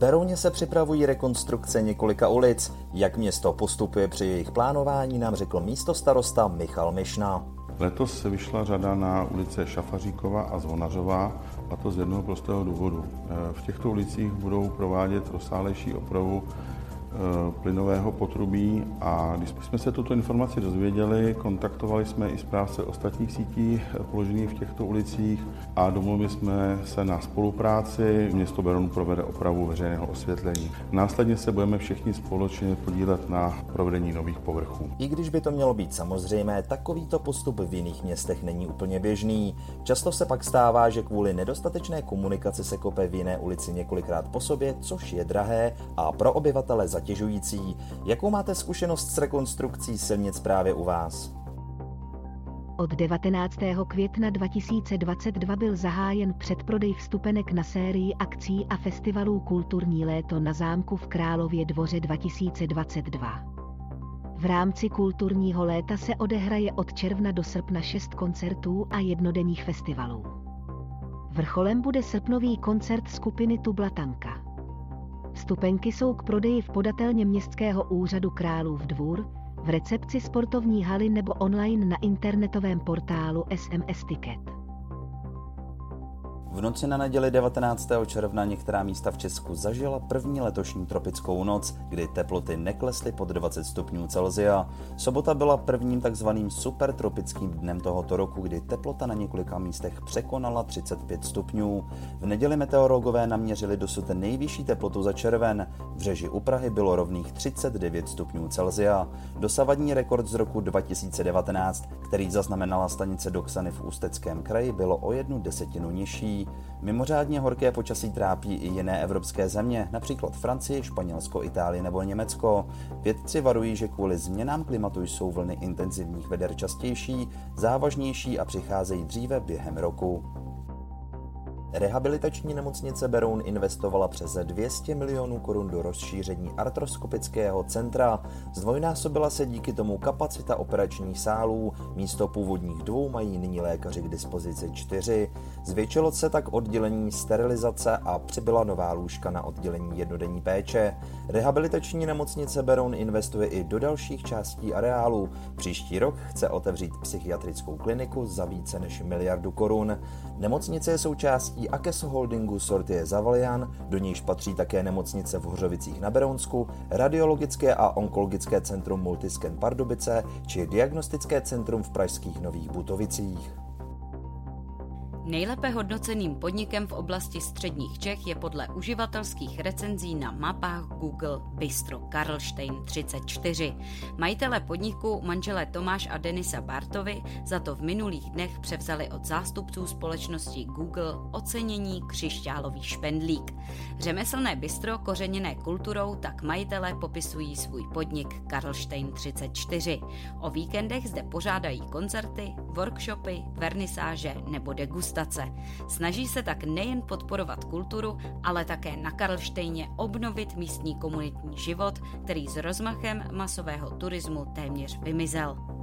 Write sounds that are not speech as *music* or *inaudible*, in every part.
Berouně se připravují rekonstrukce několika ulic. Jak město postupuje při jejich plánování, nám řekl místo starosta Michal Mišna. Letos se vyšla řada na ulice Šafaříkova a Zvonařová, a to z jednoho prostého důvodu. V těchto ulicích budou provádět rozsálejší opravu plynového potrubí a když jsme se tuto informaci dozvěděli, kontaktovali jsme i správce ostatních sítí eh, položených v těchto ulicích a domluvili jsme se na spolupráci. Město Beroun provede opravu veřejného osvětlení. Následně se budeme všichni společně podílet na provedení nových povrchů. I když by to mělo být samozřejmé, takovýto postup v jiných městech není úplně běžný. Často se pak stává, že kvůli nedostatečné komunikaci se kope v jiné ulici několikrát po sobě, což je drahé a pro obyvatele za zatěžující. Jakou máte zkušenost s rekonstrukcí silnic právě u vás? Od 19. května 2022 byl zahájen předprodej vstupenek na sérii akcí a festivalů Kulturní léto na zámku v Králově dvoře 2022. V rámci kulturního léta se odehraje od června do srpna šest koncertů a jednodenních festivalů. Vrcholem bude srpnový koncert skupiny Tublatanka. Vstupenky jsou k prodeji v podatelně Městského úřadu Králův dvůr, v recepci sportovní haly nebo online na internetovém portálu SMS Ticket. V noci na neděli 19. června některá místa v Česku zažila první letošní tropickou noc, kdy teploty neklesly pod 20 stupňů Celsia. Sobota byla prvním takzvaným supertropickým dnem tohoto roku, kdy teplota na několika místech překonala 35 stupňů. V neděli meteorologové naměřili dosud nejvyšší teplotu za červen. V řeži u Prahy bylo rovných 39 stupňů Celsia. Dosavadní rekord z roku 2019, který zaznamenala stanice Doxany v Ústeckém kraji, bylo o jednu desetinu nižší. Mimořádně horké počasí trápí i jiné evropské země, například Francii, Španělsko, Itálii nebo Německo. Vědci varují, že kvůli změnám klimatu jsou vlny intenzivních veder častější, závažnější a přicházejí dříve během roku. Rehabilitační nemocnice Beroun investovala přes 200 milionů korun do rozšíření artroskopického centra. Zdvojnásobila se díky tomu kapacita operačních sálů, místo původních dvou mají nyní lékaři k dispozici čtyři. Zvětšilo se tak oddělení sterilizace a přibyla nová lůžka na oddělení jednodenní péče. Rehabilitační nemocnice Beroun investuje i do dalších částí areálu. Příští rok chce otevřít psychiatrickou kliniku za více než miliardu korun. Nemocnice je součástí součástí Akeso Holdingu Sortie Zavalian, do níž patří také nemocnice v Hořovicích na Berounsku, radiologické a onkologické centrum Multiscan Pardubice či diagnostické centrum v pražských Nových Butovicích. Nejlépe hodnoceným podnikem v oblasti středních Čech je podle uživatelských recenzí na mapách Google Bistro Karlštejn 34. Majitele podniku manželé Tomáš a Denisa Bartovi za to v minulých dnech převzali od zástupců společnosti Google ocenění křišťálový špendlík. Řemeslné bistro kořeněné kulturou tak majitelé popisují svůj podnik Karlštejn 34. O víkendech zde pořádají koncerty, workshopy, vernisáže nebo degustace degustace. Snaží se tak nejen podporovat kulturu, ale také na Karlštejně obnovit místní komunitní život, který s rozmachem masového turismu téměř vymizel.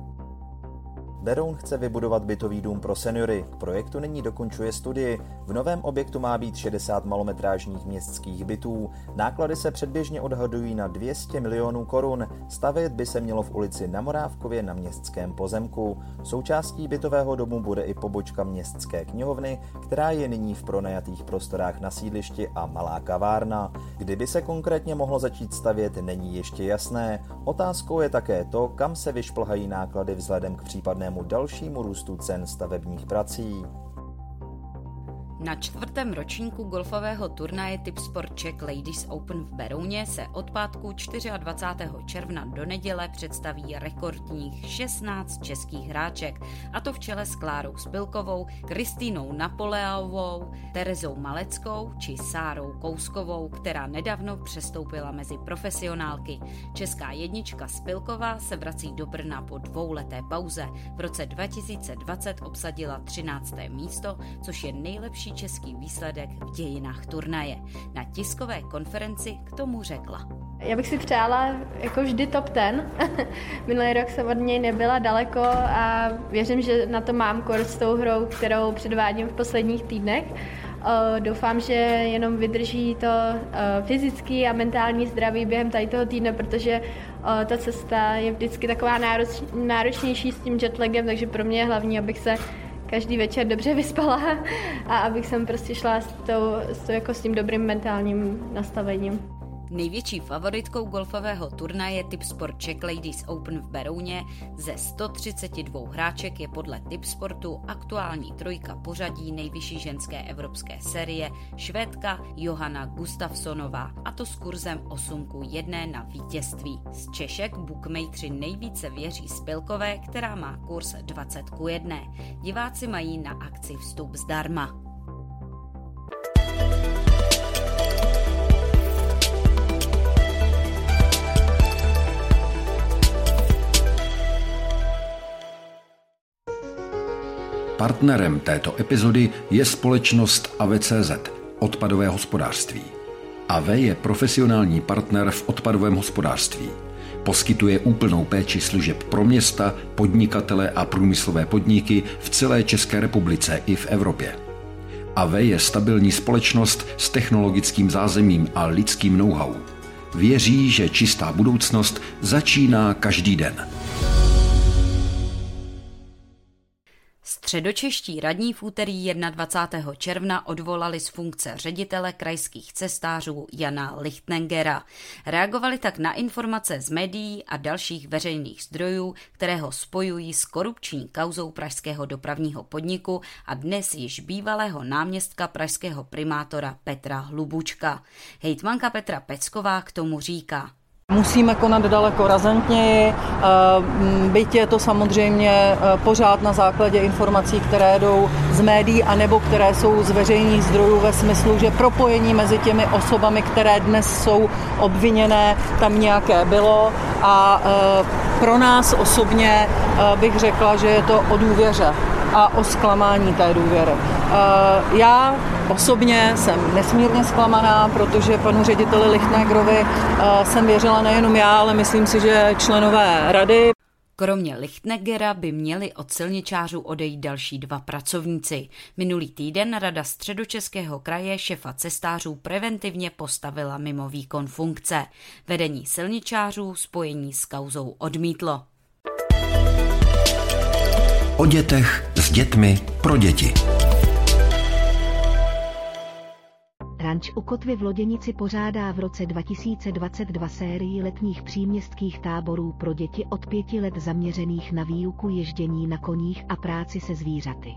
Beroun chce vybudovat bytový dům pro seniory. K projektu nyní dokončuje studii. V novém objektu má být 60 malometrážních městských bytů. Náklady se předběžně odhadují na 200 milionů korun. Stavět by se mělo v ulici na Morávkově na městském pozemku. Součástí bytového domu bude i pobočka městské knihovny, která je nyní v pronajatých prostorách na sídlišti a malá kavárna. Kdyby se konkrétně mohlo začít stavět, není ještě jasné. Otázkou je také to, kam se vyšplhají náklady vzhledem k případnému dalšímu růstu cen stavebních prací. Na čtvrtém ročníku golfového turnaje Tip Sport Czech Ladies Open v Berouně se od pátku 24. června do neděle představí rekordních 16 českých hráček, a to v čele s Klárou Spilkovou, Kristýnou Napoleovou, Terezou Maleckou či Sárou Kouskovou, která nedávno přestoupila mezi profesionálky. Česká jednička Spilková se vrací do Brna po dvouleté pauze. V roce 2020 obsadila 13. místo, což je nejlepší nejlepší český výsledek v dějinách turnaje. Na tiskové konferenci k tomu řekla. Já bych si přála jako vždy top ten. *laughs* Minulý rok jsem od něj nebyla daleko a věřím, že na to mám kurz s tou hrou, kterou předvádím v posledních týdnech. Doufám, že jenom vydrží to fyzický a mentální zdraví během tady toho týdne, protože ta cesta je vždycky taková náročnější s tím jetlagem, takže pro mě je hlavní, abych se každý večer dobře *laughs* vyspala a abych jsem prostě šla s, tou, s, tou, jako s tím dobrým mentálním nastavením. Největší favoritkou golfového turnaje Tip Sport Czech Ladies Open v Berouně ze 132 hráček je podle Tip Sportu aktuální trojka pořadí nejvyšší ženské evropské série švédka Johanna Gustafsonová a to s kurzem 8 k 1 na vítězství. Z Češek bookmakeri nejvíce věří Spilkové, která má kurz 20 k 1. Diváci mají na akci vstup zdarma. Partnerem této epizody je společnost AVCZ, odpadové hospodářství. AV je profesionální partner v odpadovém hospodářství. Poskytuje úplnou péči služeb pro města, podnikatele a průmyslové podniky v celé České republice i v Evropě. AV je stabilní společnost s technologickým zázemím a lidským know-how. Věří, že čistá budoucnost začíná každý den. Středočeští radní v úterý 21. června odvolali z funkce ředitele krajských cestářů Jana Lichtnengera. Reagovali tak na informace z médií a dalších veřejných zdrojů, které ho spojují s korupční kauzou pražského dopravního podniku a dnes již bývalého náměstka pražského primátora Petra Hlubučka. Hejtmanka Petra Pecková k tomu říká. Musíme konat daleko razantněji, eh, byť je to samozřejmě eh, pořád na základě informací, které jdou z médií anebo které jsou z veřejných zdrojů ve smyslu, že propojení mezi těmi osobami, které dnes jsou obviněné, tam nějaké bylo. A eh, pro nás osobně bych řekla, že je to o důvěře a o zklamání té důvěry. Eh, já osobně jsem nesmírně zklamaná, protože panu řediteli Lichtnegrovi eh, jsem věřila nejenom já, ale myslím si, že členové rady. Kromě Lichtnegera by měli od silničářů odejít další dva pracovníci. Minulý týden Rada středočeského kraje šefa cestářů preventivně postavila mimo výkon funkce. Vedení silničářů spojení s kauzou odmítlo. O dětech s dětmi pro děti. Ranč u Kotvy v Loděnici pořádá v roce 2022 sérii letních příměstských táborů pro děti od pěti let zaměřených na výuku ježdění na koních a práci se zvířaty.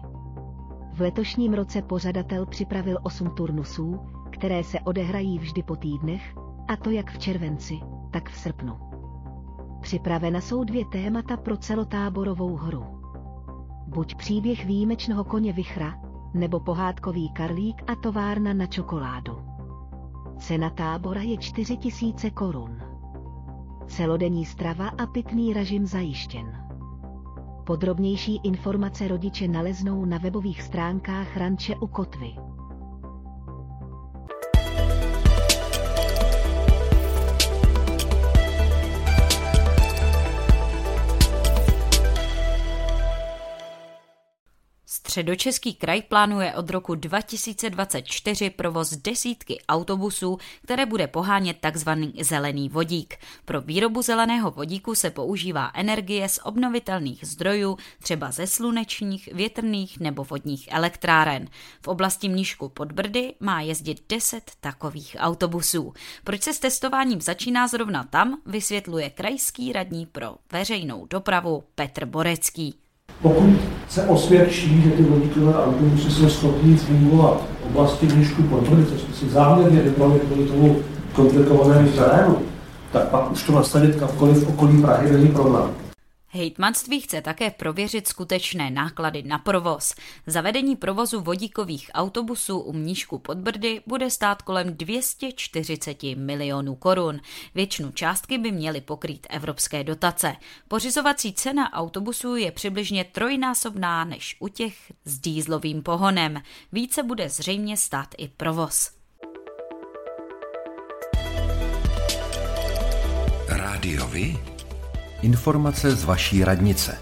V letošním roce pořadatel připravil osm turnusů, které se odehrají vždy po týdnech, a to jak v červenci, tak v srpnu. Připravena jsou dvě témata pro celotáborovou hru. Buď příběh výjimečného koně Vichra, nebo pohádkový karlík a továrna na čokoládu. Cena tábora je 4000 korun. Celodenní strava a pitný režim zajištěn. Podrobnější informace rodiče naleznou na webových stránkách Ranče u Kotvy. Středočeský kraj plánuje od roku 2024 provoz desítky autobusů, které bude pohánět tzv. zelený vodík. Pro výrobu zeleného vodíku se používá energie z obnovitelných zdrojů, třeba ze slunečních, větrných nebo vodních elektráren. V oblasti Mníšku pod Brdy má jezdit 10 takových autobusů. Proč se s testováním začíná zrovna tam, vysvětluje krajský radní pro veřejnou dopravu Petr Borecký. Pokud se osvědčí, že ty vodíkové autobusy jsou schopní fungovat oblasti Mnišku Podbrdy, co jsme si záměrně vybrali kvůli tomu komplikovanému terénu, tak pak už to nastavit kamkoliv v okolí Prahy není problém. Hejtmanství chce také prověřit skutečné náklady na provoz. Zavedení provozu vodíkových autobusů u Mníšku pod Brdy bude stát kolem 240 milionů korun. Většinu částky by měly pokrýt evropské dotace. Pořizovací cena autobusů je přibližně trojnásobná než u těch s dýzlovým pohonem. Více bude zřejmě stát i provoz. Rádiovi? Informace z vaší radnice.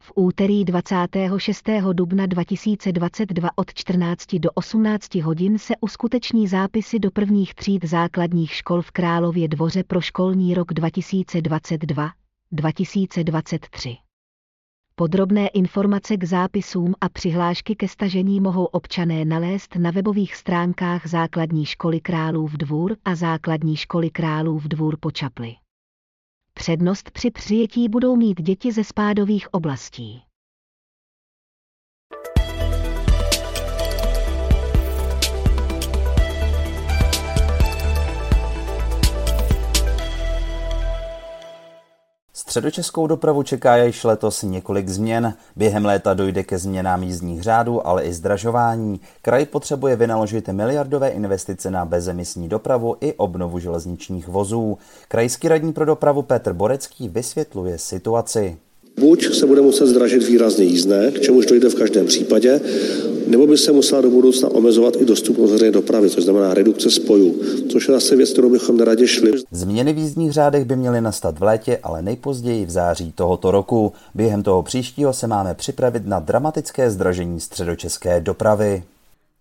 V úterý 26. dubna 2022 od 14 do 18 hodin se uskuteční zápisy do prvních tříd základních škol v Králově dvoře pro školní rok 2022-2023. Podrobné informace k zápisům a přihlášky ke stažení mohou občané nalézt na webových stránkách Základní školy Králův dvůr a Základní školy Králův dvůr po Čapli. Přednost při přijetí budou mít děti ze spádových oblastí. Středočeskou dopravu čeká již letos několik změn. Během léta dojde ke změnám jízdních řádů, ale i zdražování. Kraj potřebuje vynaložit miliardové investice na bezemisní dopravu i obnovu železničních vozů. Krajský radní pro dopravu Petr Borecký vysvětluje situaci. Buď se bude muset zdražit výrazně jízdné, k čemuž dojde v každém případě, nebo by se musela do budoucna omezovat i dostupnost veřejné dopravy, což znamená redukce spojů, což je zase věc, kterou bychom neradě šli. Změny v jízdních řádech by měly nastat v létě, ale nejpozději v září tohoto roku. Během toho příštího se máme připravit na dramatické zdražení středočeské dopravy.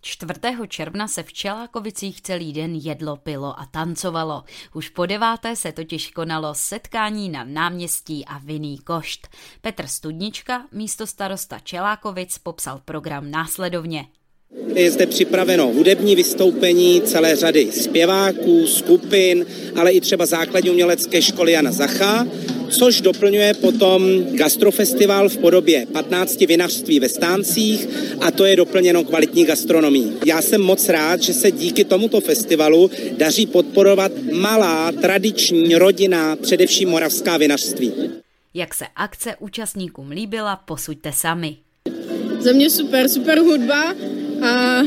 4. června se v Čelákovicích celý den jedlo, pilo a tancovalo. Už po deváté se totiž konalo setkání na náměstí a vinný košt. Petr Studnička, místo starosta Čelákovic, popsal program následovně. Je zde připraveno hudební vystoupení celé řady zpěváků, skupin, ale i třeba základní umělecké školy Jana Zacha což doplňuje potom gastrofestival v podobě 15 vinařství ve stáncích a to je doplněno kvalitní gastronomí. Já jsem moc rád, že se díky tomuto festivalu daří podporovat malá, tradiční, rodina, především moravská vinařství. Jak se akce účastníkům líbila, posuďte sami. Za mě super, super hudba a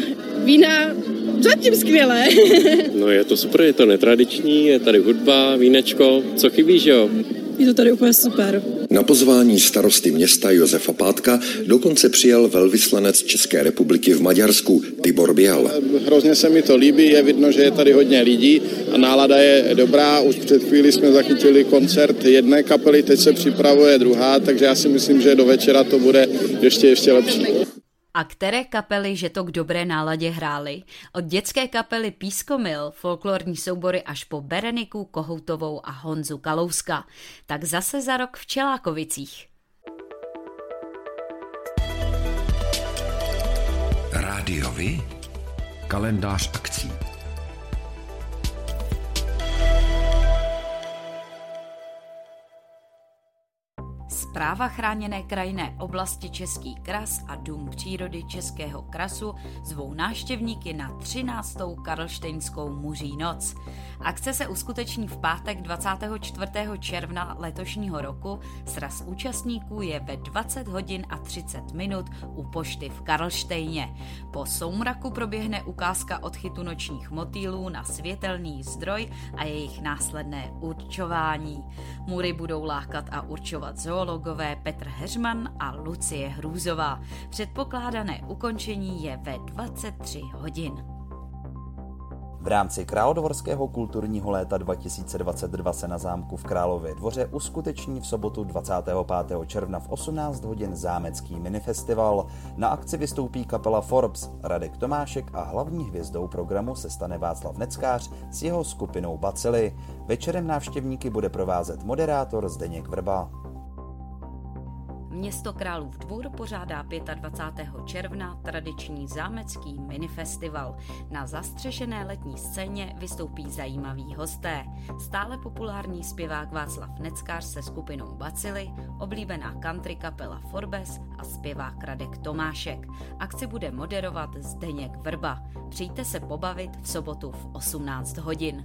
vína zatím skvělé. *laughs* no je to super, je to netradiční, je tady hudba, vínečko, co chybí, že jo? Je to tady úplně super. Na pozvání starosty města Josefa Pátka dokonce přijel velvyslanec České republiky v Maďarsku Tibor Bial. Hrozně se mi to líbí, je vidno, že je tady hodně lidí a nálada je dobrá. Už před chvíli jsme zachytili koncert jedné kapely, teď se připravuje druhá, takže já si myslím, že do večera to bude ještě ještě lepší. A které kapely, že to k dobré náladě hrály? Od dětské kapely Pískomil, folklorní soubory až po Bereniku, Kohoutovou a Honzu Kalouska. Tak zase za rok v Čelákovicích. Rádiovi? Kalendář akcí. Zpráva chráněné krajinné oblasti Český kras a Dům přírody Českého krasu zvou návštěvníky na 13. Karlštejnskou muří noc. Akce se uskuteční v pátek 24. června letošního roku. Sraz účastníků je ve 20 hodin a 30 minut u pošty v Karlštejně. Po soumraku proběhne ukázka odchytu nočních motýlů na světelný zdroj a jejich následné určování. Mury budou lákat a určovat zoologové Petr Heřman a Lucie Hrůzová. Předpokládané ukončení je ve 23 hodin. V rámci Královorského kulturního léta 2022 se na zámku v Králově dvoře uskuteční v sobotu 25. června v 18 hodin zámecký minifestival. Na akci vystoupí kapela Forbes, Radek Tomášek a hlavní hvězdou programu se stane Václav Neckář s jeho skupinou Bacily. Večerem návštěvníky bude provázet moderátor Zdeněk Vrba. Město Králův dvůr pořádá 25. června tradiční zámecký minifestival. Na zastřešené letní scéně vystoupí zajímaví hosté. Stále populární zpěvák Václav Neckář se skupinou Bacily, oblíbená country kapela Forbes a zpěvák Radek Tomášek. Akci bude moderovat Zdeněk Vrba. Přijďte se pobavit v sobotu v 18 hodin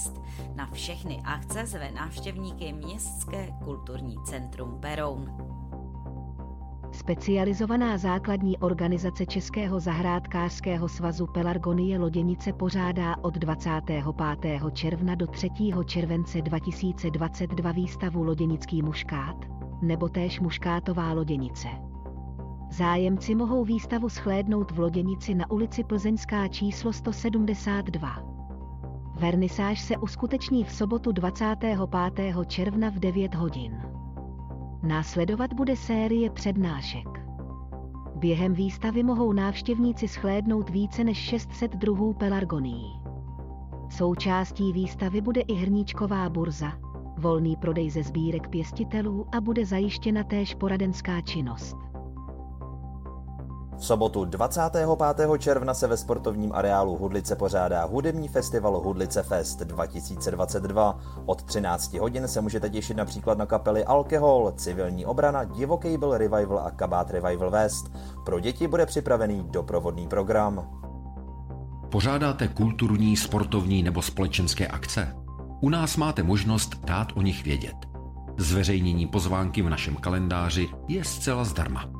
Fest. Na všechny akce zve návštěvníky Městské kulturní centrum Beroun. Specializovaná základní organizace Českého zahrádkářského svazu Pelargonie Loděnice pořádá od 25. června do 3. července 2022 výstavu Loděnický muškát, nebo též muškátová loděnice. Zájemci mohou výstavu shlédnout v Loděnici na ulici Plzeňská číslo 172. Vernisáž se uskuteční v sobotu 25. června v 9 hodin. Následovat bude série přednášek. Během výstavy mohou návštěvníci shlédnout více než 600 druhů pelargonií. Součástí výstavy bude i hrníčková burza, volný prodej ze sbírek pěstitelů a bude zajištěna též poradenská činnost. V sobotu 25. června se ve sportovním areálu Hudlice pořádá hudební festival Hudlice Fest 2022. Od 13 hodin se můžete těšit například na kapely Alkohol, Civilní obrana, Divoký byl Revival a Kabát Revival West. Pro děti bude připravený doprovodný program. Pořádáte kulturní, sportovní nebo společenské akce? U nás máte možnost dát o nich vědět. Zveřejnění pozvánky v našem kalendáři je zcela zdarma.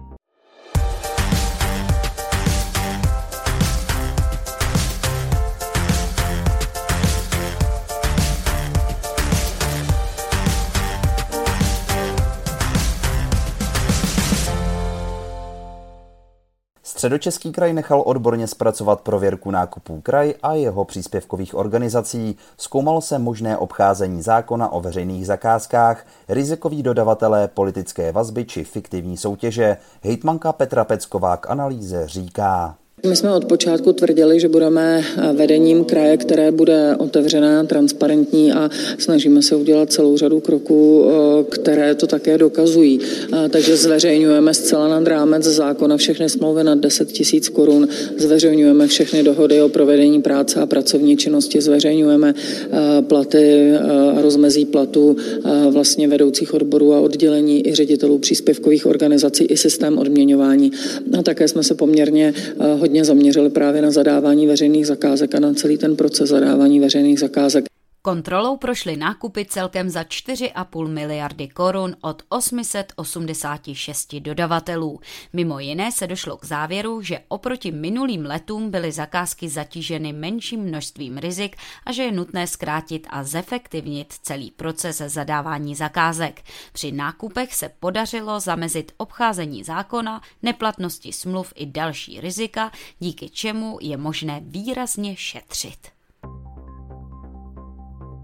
Středočeský kraj nechal odborně zpracovat prověrku nákupů kraj a jeho příspěvkových organizací. Zkoumalo se možné obcházení zákona o veřejných zakázkách, rizikový dodavatelé, politické vazby či fiktivní soutěže. Hejtmanka Petra Pecková k analýze říká. My jsme od počátku tvrdili, že budeme vedením kraje, které bude otevřené, transparentní a snažíme se udělat celou řadu kroků, které to také dokazují. Takže zveřejňujeme zcela nad rámec zákona všechny smlouvy nad 10 tisíc korun, zveřejňujeme všechny dohody o provedení práce a pracovní činnosti, zveřejňujeme platy a rozmezí platů vlastně vedoucích odborů a oddělení i ředitelů příspěvkových organizací i systém odměňování. A také jsme se poměrně hodně hodně zaměřili právě na zadávání veřejných zakázek a na celý ten proces zadávání veřejných zakázek. Kontrolou prošly nákupy celkem za 4,5 miliardy korun od 886 dodavatelů. Mimo jiné se došlo k závěru, že oproti minulým letům byly zakázky zatíženy menším množstvím rizik a že je nutné zkrátit a zefektivnit celý proces zadávání zakázek. Při nákupech se podařilo zamezit obcházení zákona, neplatnosti smluv i další rizika, díky čemu je možné výrazně šetřit.